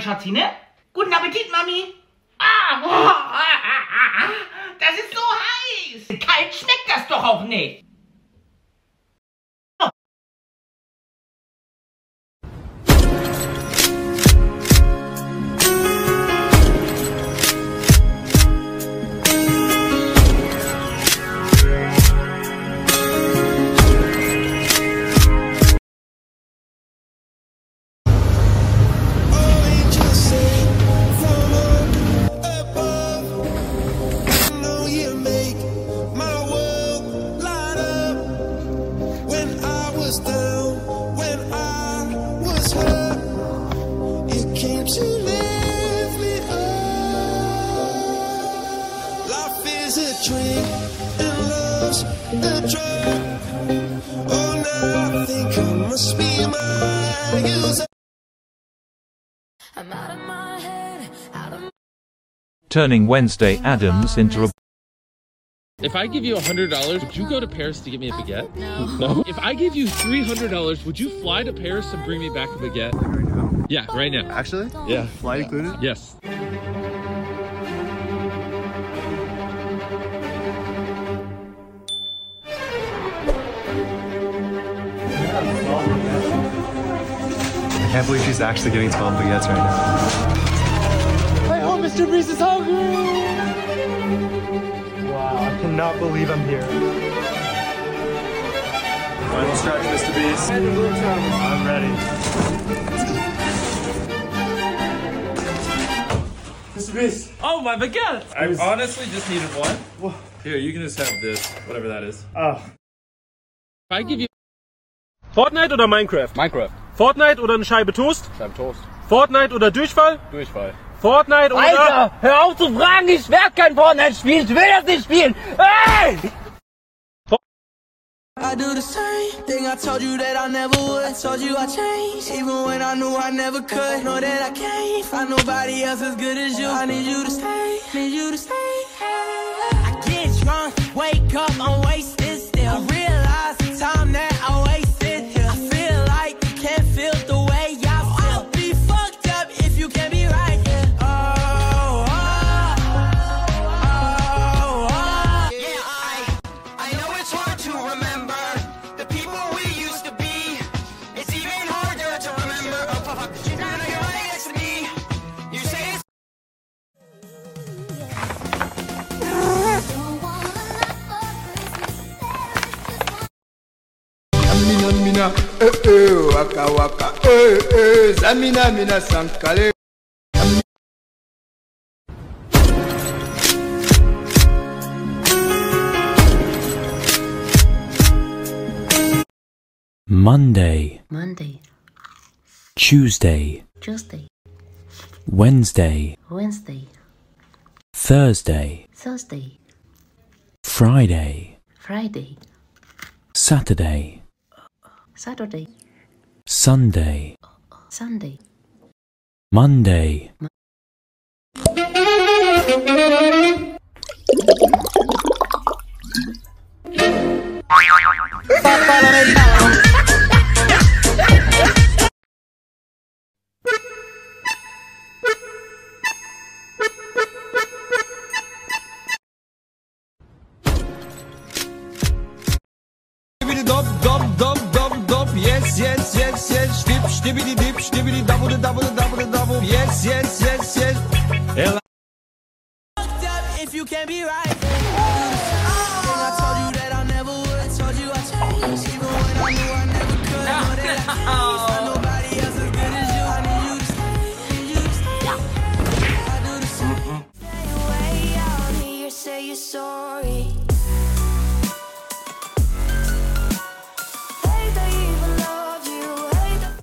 Schatzi, ne? Guten Appetit, Mami. Ah, oh, ah, ah, ah, ah. das ist so heiß. Kalt schmeckt das doch auch nicht. Turning Wednesday Addams into a If I give you $100, would you go to Paris to get me a baguette? No. No? If I give you $300, would you fly to Paris and bring me back a baguette? Yeah, right now. Actually? Yeah. Flight included? Yes. I can't believe she's actually getting 12 baguettes right now. I hope Mr. Beast is hungry! Wow, I cannot believe I'm here. Final stretch, Mr. Beast. I'm ready. Mr. Beast! Oh, my baguette! I honestly just needed one. Here, you can just have this, whatever that is. Oh, I give you Fortnite oder Minecraft? Minecraft. Fortnite oder eine Scheibe Toast? Scheiben Toast. Fortnite oder Durchfall? Durchfall. Fortnite oder... Alter, hör auf zu fragen, ich werde kein Fortnite spielen, ich will das nicht spielen! Hey! I do the same thing I told you that I never would. I told you I changed, even when I knew I never could. Know that I can't find nobody else as good as you. I need you to stay, Mina mina, eh eh, waka waka, eh eh, zamina mina sankale. Monday, Monday, Tuesday, Tuesday, Wednesday, Wednesday, Thursday, Thursday, Friday, Friday, Saturday, Saturday, Sunday, Sunday. Monday, Stibbidi yes yes yes yes. Stip stibbidi dip, stibbidi double double double double, yes yes yes yes. Ela if you can't be right. I told you that I never would. Told you I changed, even when I knew I never could. Know that I can't nobody else as good as you. I need you to stay, need you to stay. I do the same. Stay away out here, say you're sorry.